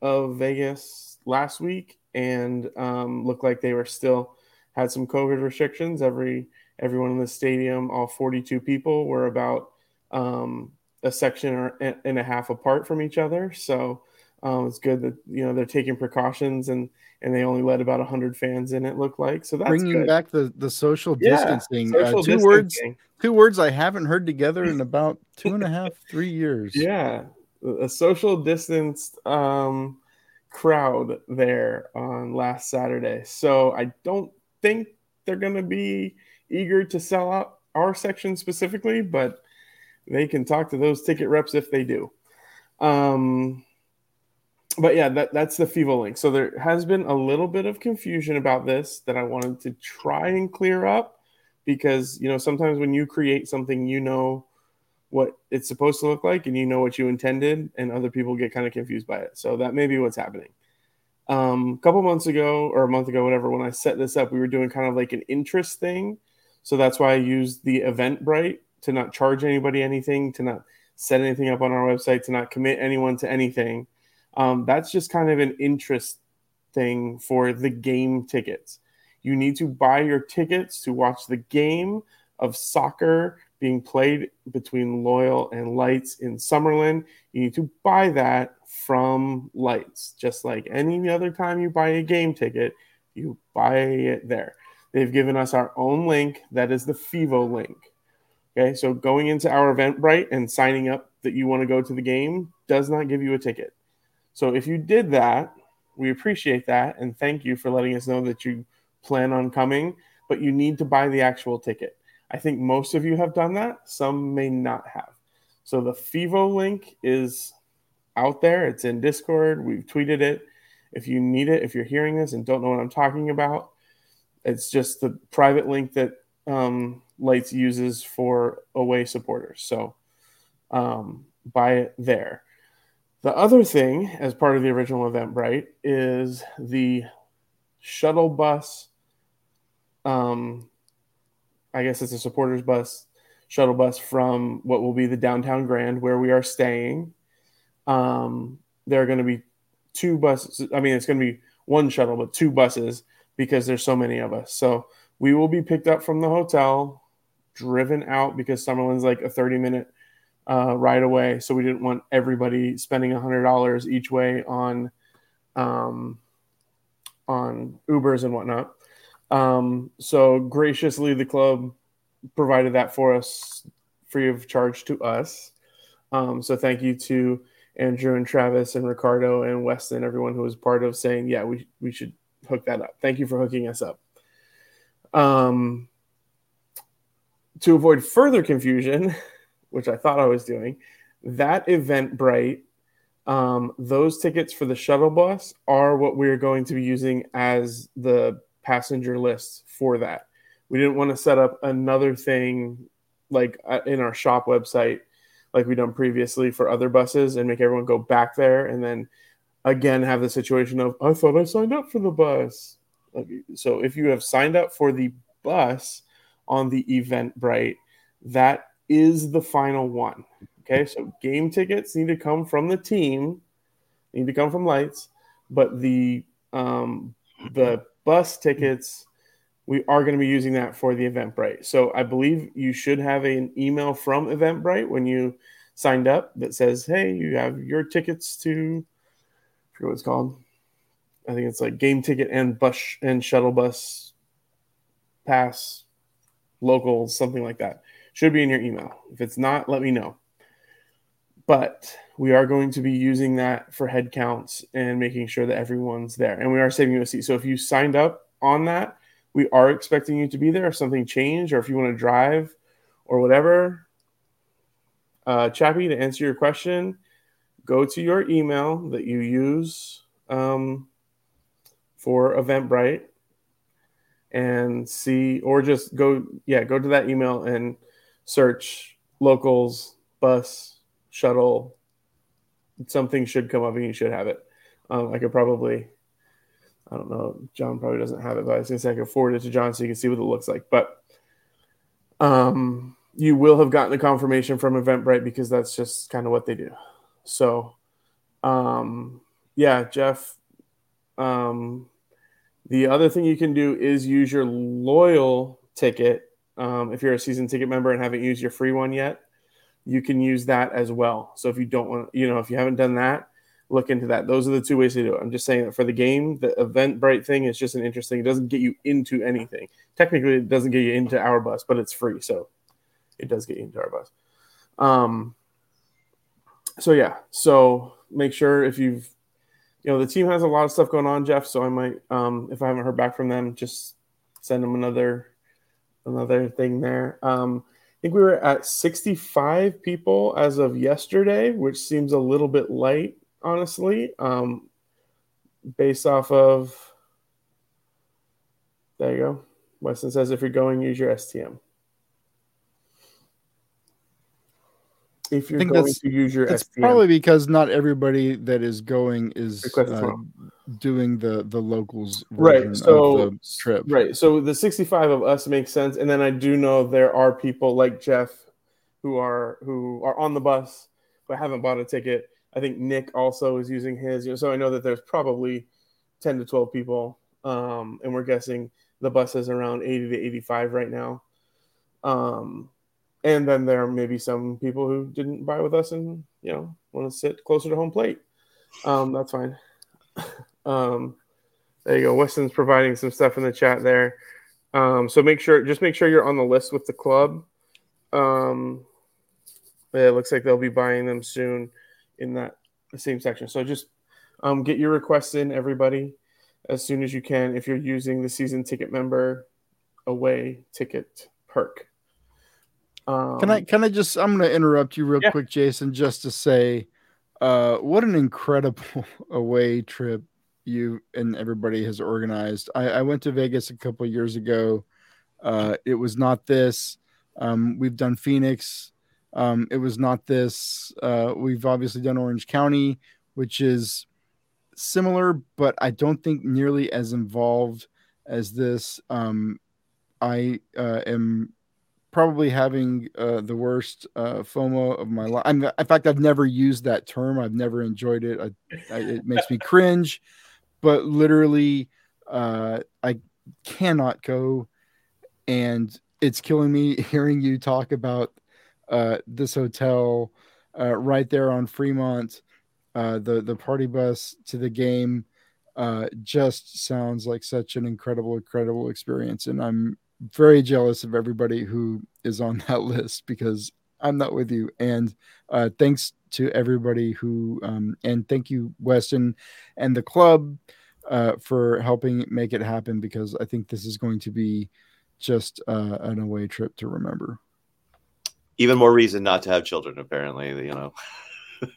of Vegas last week, and um, looked like they were still had some COVID restrictions. Every everyone in the stadium, all 42 people, were about um, a section or and a half apart from each other. So um, it's good that you know they're taking precautions and and they only let about 100 fans in. It looked like so that's Bringing good. back the the social Yeah, distancing. social uh, two words. Two words I haven't heard together in about two and a half, three years. Yeah, a social distanced um, crowd there on last Saturday. So I don't think they're going to be eager to sell out our section specifically, but they can talk to those ticket reps if they do. Um, but yeah, that, that's the Fevo link. So there has been a little bit of confusion about this that I wanted to try and clear up because you know sometimes when you create something, you know what it's supposed to look like and you know what you intended, and other people get kind of confused by it. So that may be what's happening. Um, a couple months ago or a month ago, whatever, when I set this up, we were doing kind of like an interest thing. So that's why I used the Eventbrite to not charge anybody anything, to not set anything up on our website, to not commit anyone to anything. Um, that's just kind of an interest thing for the game tickets. You need to buy your tickets to watch the game of soccer being played between Loyal and Lights in Summerlin. You need to buy that from Lights, just like any other time you buy a game ticket, you buy it there. They've given us our own link that is the Fevo link. Okay, so going into our Eventbrite and signing up that you want to go to the game does not give you a ticket. So if you did that, we appreciate that and thank you for letting us know that you plan on coming, but you need to buy the actual ticket. I think most of you have done that, some may not have. So the Fevo link is out there, it's in Discord, we've tweeted it. If you need it, if you're hearing this and don't know what I'm talking about, it's just the private link that um, Lights uses for away supporters. So um, buy it there. The other thing, as part of the original event, Eventbrite, is the shuttle bus. Um, I guess it's a supporters bus, shuttle bus from what will be the downtown Grand where we are staying. Um, there are going to be two buses. I mean, it's going to be one shuttle, but two buses because there's so many of us. So we will be picked up from the hotel, driven out because Summerlin's like a 30 minute uh, right away. So we didn't want everybody spending $100 each way on um, on Ubers and whatnot. Um, so graciously, the club provided that for us free of charge to us. Um, so thank you to Andrew and Travis and Ricardo and Weston, everyone who was part of saying, yeah, we, we should hook that up. Thank you for hooking us up. Um, to avoid further confusion, which I thought I was doing, that Eventbrite, um, those tickets for the shuttle bus are what we're going to be using as the passenger list for that. We didn't want to set up another thing like uh, in our shop website, like we done previously for other buses, and make everyone go back there and then again have the situation of I thought I signed up for the bus. So if you have signed up for the bus on the Eventbrite, that is the final one. Okay, so game tickets need to come from the team, need to come from Lights, but the um, the bus tickets we are going to be using that for the Eventbrite. So I believe you should have an email from Eventbrite when you signed up that says, "Hey, you have your tickets to I forget what it's called. I think it's like game ticket and bus and shuttle bus pass locals, something like that. Should be in your email. If it's not, let me know. But we are going to be using that for headcounts and making sure that everyone's there. And we are saving you a seat. So if you signed up on that, we are expecting you to be there. If something changed or if you want to drive or whatever, uh, Chappie, to answer your question, go to your email that you use um, for Eventbrite and see, or just go, yeah, go to that email and search locals, bus, shuttle. Something should come up and you should have it. Um, I could probably, I don't know, John probably doesn't have it, but I was gonna say I could forward it to John so you can see what it looks like. But um, you will have gotten the confirmation from Eventbrite because that's just kind of what they do. So, um, yeah, Jeff. Um, the other thing you can do is use your loyal ticket. Um, if you're a season ticket member and haven't used your free one yet, you can use that as well. So if you don't want, you know, if you haven't done that, look into that. Those are the two ways to do it. I'm just saying that for the game, the Eventbrite thing is just an interesting. It doesn't get you into anything. Technically, it doesn't get you into our bus, but it's free, so it does get you into our bus. Um. So yeah, so make sure if you've, you know, the team has a lot of stuff going on, Jeff. So I might, um, if I haven't heard back from them, just send them another, another thing there. Um, I think we were at 65 people as of yesterday, which seems a little bit light honestly, um, based off of. There you go. Weston says if you're going, use your STM. If you're going to use your that's STM, probably because not everybody that is going is uh. Doing the the locals right. So of the trip. right. So the 65 of us makes sense, and then I do know there are people like Jeff who are who are on the bus but haven't bought a ticket. I think Nick also is using his. You know, so I know that there's probably 10 to 12 people. Um, and we're guessing the bus is around 80 to 85 right now. Um, and then there may be some people who didn't buy with us and, you know, want to sit closer to home plate. Um, that's fine. um, there you go. Weston's providing some stuff in the chat there. Um, so make sure, just make sure you're on the list with the club. Um, it looks like they'll be buying them soon in that the same section. So just um, get your requests in, everybody, as soon as you can. If you're using the season ticket member away ticket perk. Um, Can I can I just I'm gonna interrupt you real Yeah. quick, Jason, just to say uh what an incredible away trip you and everybody has organized. I, I went to Vegas a couple years ago. Uh it was not this. Um we've done Phoenix. Um it was not this. Uh we've obviously done Orange County, which is similar, but I don't think nearly as involved as this. Um I uh, am probably having uh, the worst uh, FOMO of my life. In fact, I've never used that term. I've never enjoyed it. I, I, it makes me cringe, but literally, uh, I cannot go, and it's killing me hearing you talk about uh, this hotel uh, right there on Fremont. Uh, the the party bus to the game uh, just sounds like such an incredible, incredible experience, and I'm very jealous of everybody who is on that list because I'm not with you. And uh, thanks to everybody who, um, and thank you, Weston and the club, uh, for helping make it happen because I think this is going to be just uh, an away trip to remember. Even more reason not to have children, apparently. You know.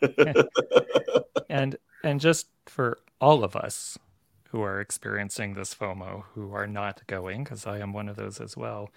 and and just for all of us who are experiencing this FOMO, who are not going, because I am one of those as well.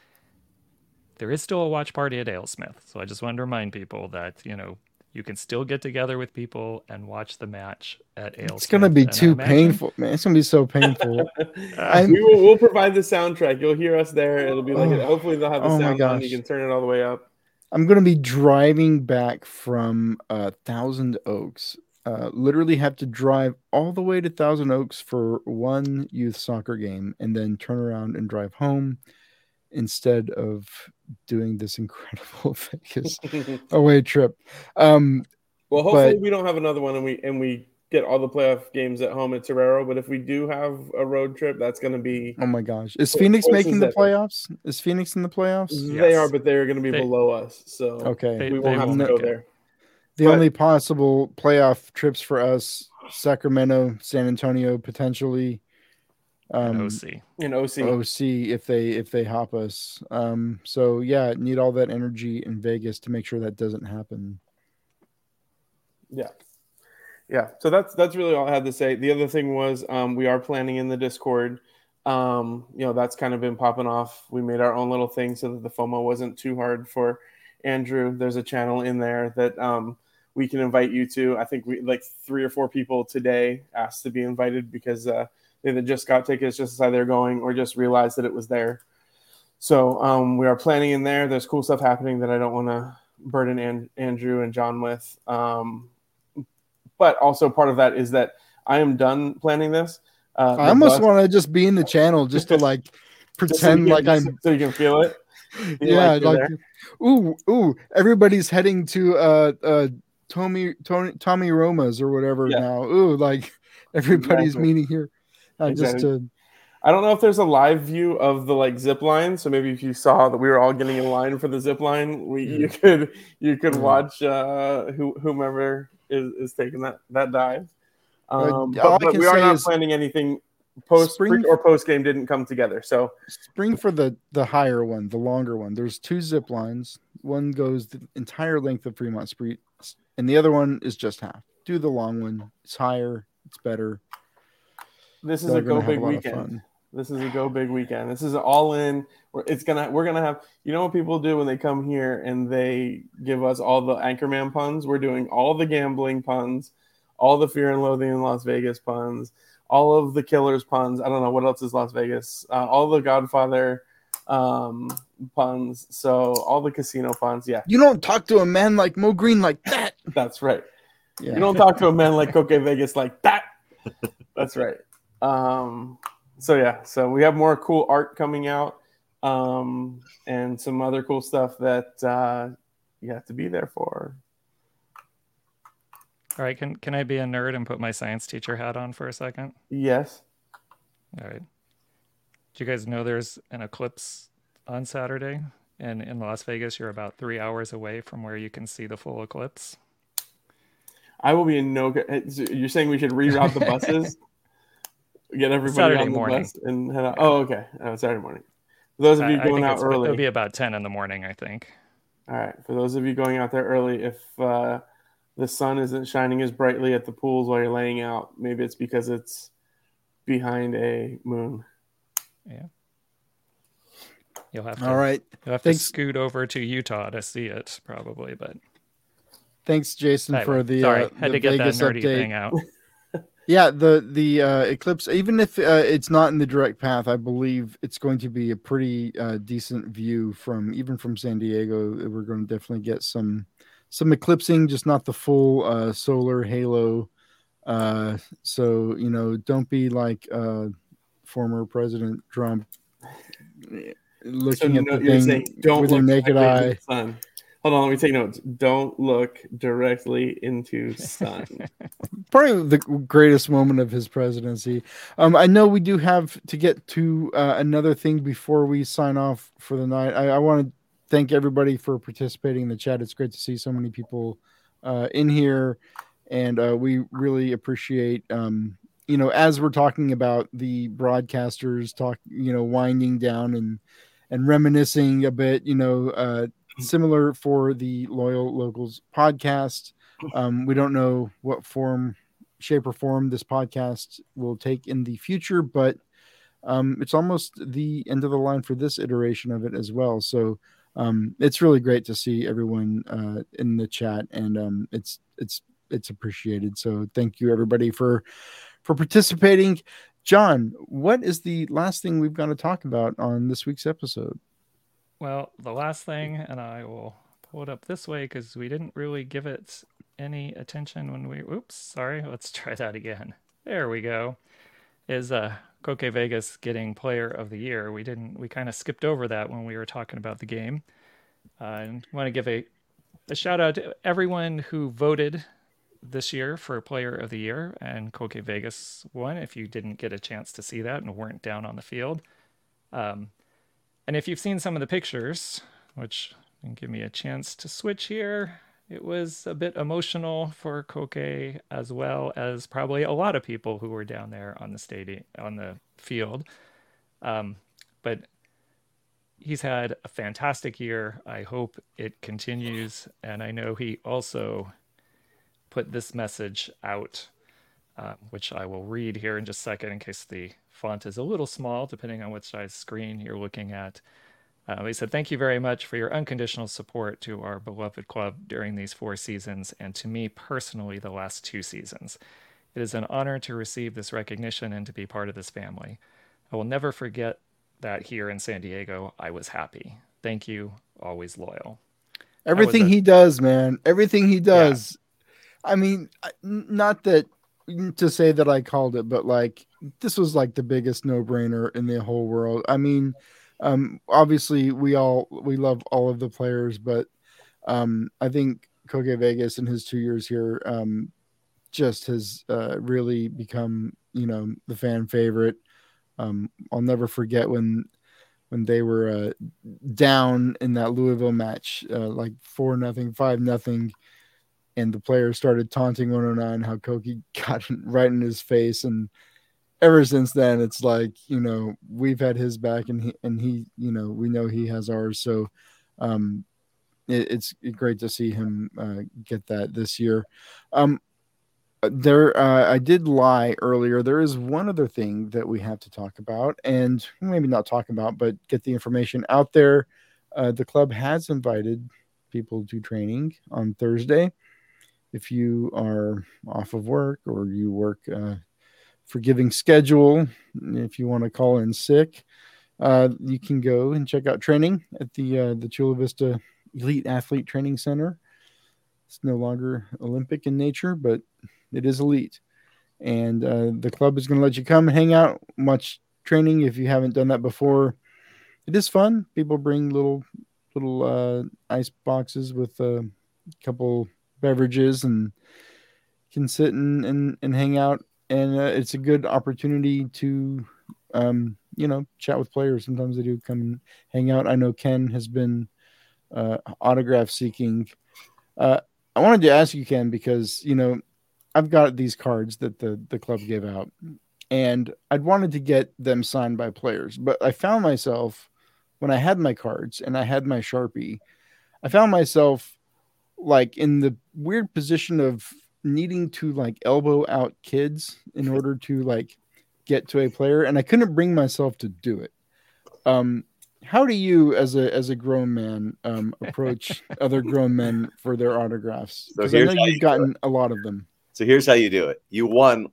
There is still a watch party at Alesmith, so I just wanted to remind people that you know you can still get together with people and watch the match at Alesmith. It's gonna be and too painful, man. It's gonna be so painful. I'm- we will we'll provide the soundtrack. You'll hear us there. It'll be like Oh. hopefully they'll have the Oh sound on. You can turn it all the way up. I'm gonna be driving back from uh, Thousand Oaks. Uh, literally have to drive all the way to Thousand Oaks for one youth soccer game, and then turn around and drive home instead of doing this incredible Vegas away trip. Um, Well, hopefully but- we don't have another one, and we and we get all the playoff games at home at Torero. But if we do have a road trip, that's going to be oh my gosh, is Phoenix making the ever. playoffs? Is Phoenix in the playoffs? they are, but they're going to be They- below us. So Okay. They- we won't have will to go there. The But- only possible playoff trips for us: Sacramento, San Antonio, potentially. And Um, OC. In OC, OC if they if they hop us. Um, so yeah, need all that energy in Vegas to make sure that doesn't happen. Yeah. Yeah. So that's that's really all I had to say. The other thing was um, we are planning in the Discord. Um, you know, that's kind of been popping off. We made our own little thing so that the FOMO wasn't too hard for Andrew. There's a channel in there that um, we can invite you to. I think we like three or four people today asked to be invited because uh, they either just got tickets, just decided they're going, or just realized that it was there. So um, we are planning in there. There's cool stuff happening that I don't want to burden An- Andrew and John with. Um, but also part of that is that I am done planning this. Uh, I almost want to just be in the channel just to like so pretend can- like I'm so you can feel it. Feel yeah like like ooh ooh everybody's heading to uh uh Tommy Tony Tommy Roma's or whatever Yeah. now ooh like everybody's Exactly. meeting here uh, just Exactly. to I don't know if there's a live view of the like zip line. So maybe if you saw that we were all getting in line for the zip line, we you could you could Yeah. watch uh, who, whomever is, is taking that that dive. Uh, Um, but, but we are not planning anything post spring- or post game didn't come together. So spring for the the higher one the longer one there's two zip lines one goes the entire length of Fremont Street and the other one is just half do the long one it's higher it's better this is They're a go have a big weekend. This is a go big weekend. This is all in. We're, it's gonna. We're gonna have. You know what people do when they come here and they give us all the Anchorman puns. We're doing all the gambling puns, all the Fear and Loathing in Las Vegas puns, all of the Killers puns. I don't know what else is Las Vegas. Uh, all the Godfather um, puns. So all the casino puns. Yeah, you don't talk to a man like Moe Greene like that that's right. yeah You don't talk to a man like Koke Vegas like that. That's right. Um, so yeah, so we have more cool art coming out, um, and some other cool stuff that uh, you have to be there for. All right, can can I be a nerd and put my science teacher hat on for a second? Yes. All right. Do you guys know there's an eclipse on Saturday? And in Las Vegas, you're about three hours away from where you can see the full eclipse. I will be in no. You're saying we should reroute the buses, get everybody Saturday on the morning. bus, and head out. Oh, okay. Oh, Saturday morning. For those of you I- I going think out early, It'll be about 10 in the morning, I think. All right. For those of you going out there early, if uh, the sun isn't shining as brightly at the pools while you're laying out, maybe it's because it's behind a moon. Yeah. You'll have to, All right. You'll have Thanks. to scoot over to Utah to see it, probably. But Thanks, Jason, Anyway, for the sorry, uh, had the to get that nerdy update. thing out. yeah, the the uh, eclipse, even if uh, it's not in the direct path, I believe it's going to be a pretty uh, decent view from even from San Diego. We're going to definitely get some some eclipsing, just not the full uh, solar halo. Uh, so you know, don't be like uh, former President Trump looking So at no- the thing saying don't with your naked eye. Hold on, let me take notes. Don't look directly into sun. probably the greatest moment of his presidency. Um, I know we do have to get to uh, another thing before we sign off for the night. I, I want to thank everybody for participating in the chat. It's great to see so many people uh, in here, and uh, we really appreciate. Um, you know, as we're talking about the broadcasters talk, you know, winding down and and reminiscing a bit, you know, uh, similar for the Loyal Locals podcast. Um, we don't know what form, shape, or form this podcast will take in the future, but um, it's almost the end of the line for this iteration of it as well. So um, it's really great to see everyone uh, in the chat, and um, it's it's it's appreciated. So thank you everybody for for participating. John, what is the last thing we've got to talk about on this week's episode? Well, the last thing, and I will pull it up this way because we didn't really give it any attention when we. Oops, sorry. Let's try that again. There we go. Is uh, Koke Vegas getting Player of the Year? We didn't. We kind of skipped over that when we were talking about the game. Uh, and want to give a a shout out to everyone who voted this year for Player of the Year, and Koke Vegas won. If you didn't get a chance to see that and weren't down on the field. Um, and if you've seen some of the pictures, which give me a chance to switch here, it was a bit emotional for Koke as well as probably a lot of people who were down there on the stadium on the field. Um, but he's had a fantastic year. I hope it continues, and I know he also put this message out, uh, which I will read here in just a second in case the font is a little small, depending on which size screen you're looking at. Uh, he said, Thank you very much for your unconditional support to our beloved club during these four seasons, and to me personally, the last two seasons. It is an honor to receive this recognition and to be part of this family. I will never forget that here in San Diego, I was happy. Thank you, always loyal. Everything a- he does, man. Everything he does. I mean, not that to say that I called it, but like this was like the biggest no-brainer in the whole world. I mean, um, obviously we all we love all of the players, but um, I think Koke Vegas in his two years here um, just has uh, really become, you know, the fan favorite. Um, I'll never forget when when they were uh, down in that Louisville match, uh, like four nothing, five nothing, and the players started taunting 109 how Koke got right in his face, and ever since then, it's like you know we've had his back, and he and he, you know, we know he has ours. So, um, it, it's great to see him uh, get that this year. Um, there uh, i did lie earlier there is one other thing that we have to talk about and maybe not talk about but get the information out there uh, the club has invited people to training on thursday if you are off of work or you work uh, forgiving schedule if you want to call in sick uh, you can go and check out training at the uh, the chula vista elite athlete training center it's no longer olympic in nature but it is elite and uh, the club is going to let you come and hang out, watch training if you haven't done that before. It is fun. People bring little little uh, ice boxes with a couple beverages and can sit and and, and hang out, and uh, it's a good opportunity to um, you know chat with players. Sometimes they do come and hang out. I know Ken has been uh, autograph seeking. Uh, I wanted to ask you, Ken, because you know I've got these cards that the the club gave out, and I'd wanted to get them signed by players, but I found myself when I had my cards and I had my sharpie, I found myself like in the weird position of needing to like elbow out kids in order to like get to a player, and I couldn't bring myself to do it. Um, how do you, as a as a grown man, um, approach other grown men for their autographs? So Because I know you've you gotten a lot of them. So here's how you do it. You one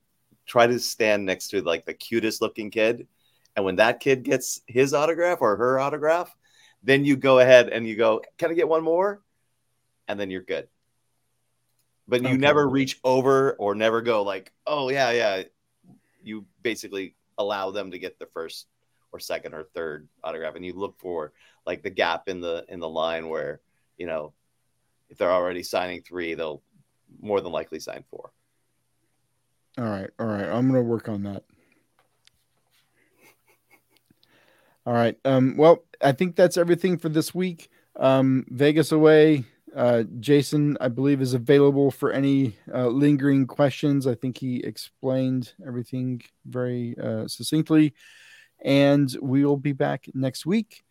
try to stand next to like the cutest looking kid, and when that kid gets his autograph or her autograph, then you go ahead and you go, "Can I get one more?" And then you're good. But you Okay. never reach over or never go like, "Oh yeah, yeah." You basically allow them to get the first or second or third autograph, and you look for like the gap in the in the line where you know if they're already signing three, they'll more than likely sign four. All right, all right. I'm gonna work on that. All right. Um, well, I think that's everything for this week. Um, Vegas away. Uh, Jason, I believe, is available for any uh, lingering questions. I think he explained everything very uh, succinctly. And we will be back next week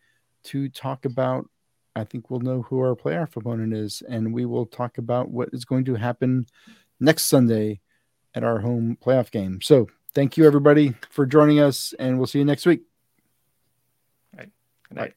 to talk about. I think we'll know who our playoff opponent is, and we will talk about what is going to happen next Sunday at our home playoff game. So, thank you everybody for joining us, and we'll see you next week. Good night.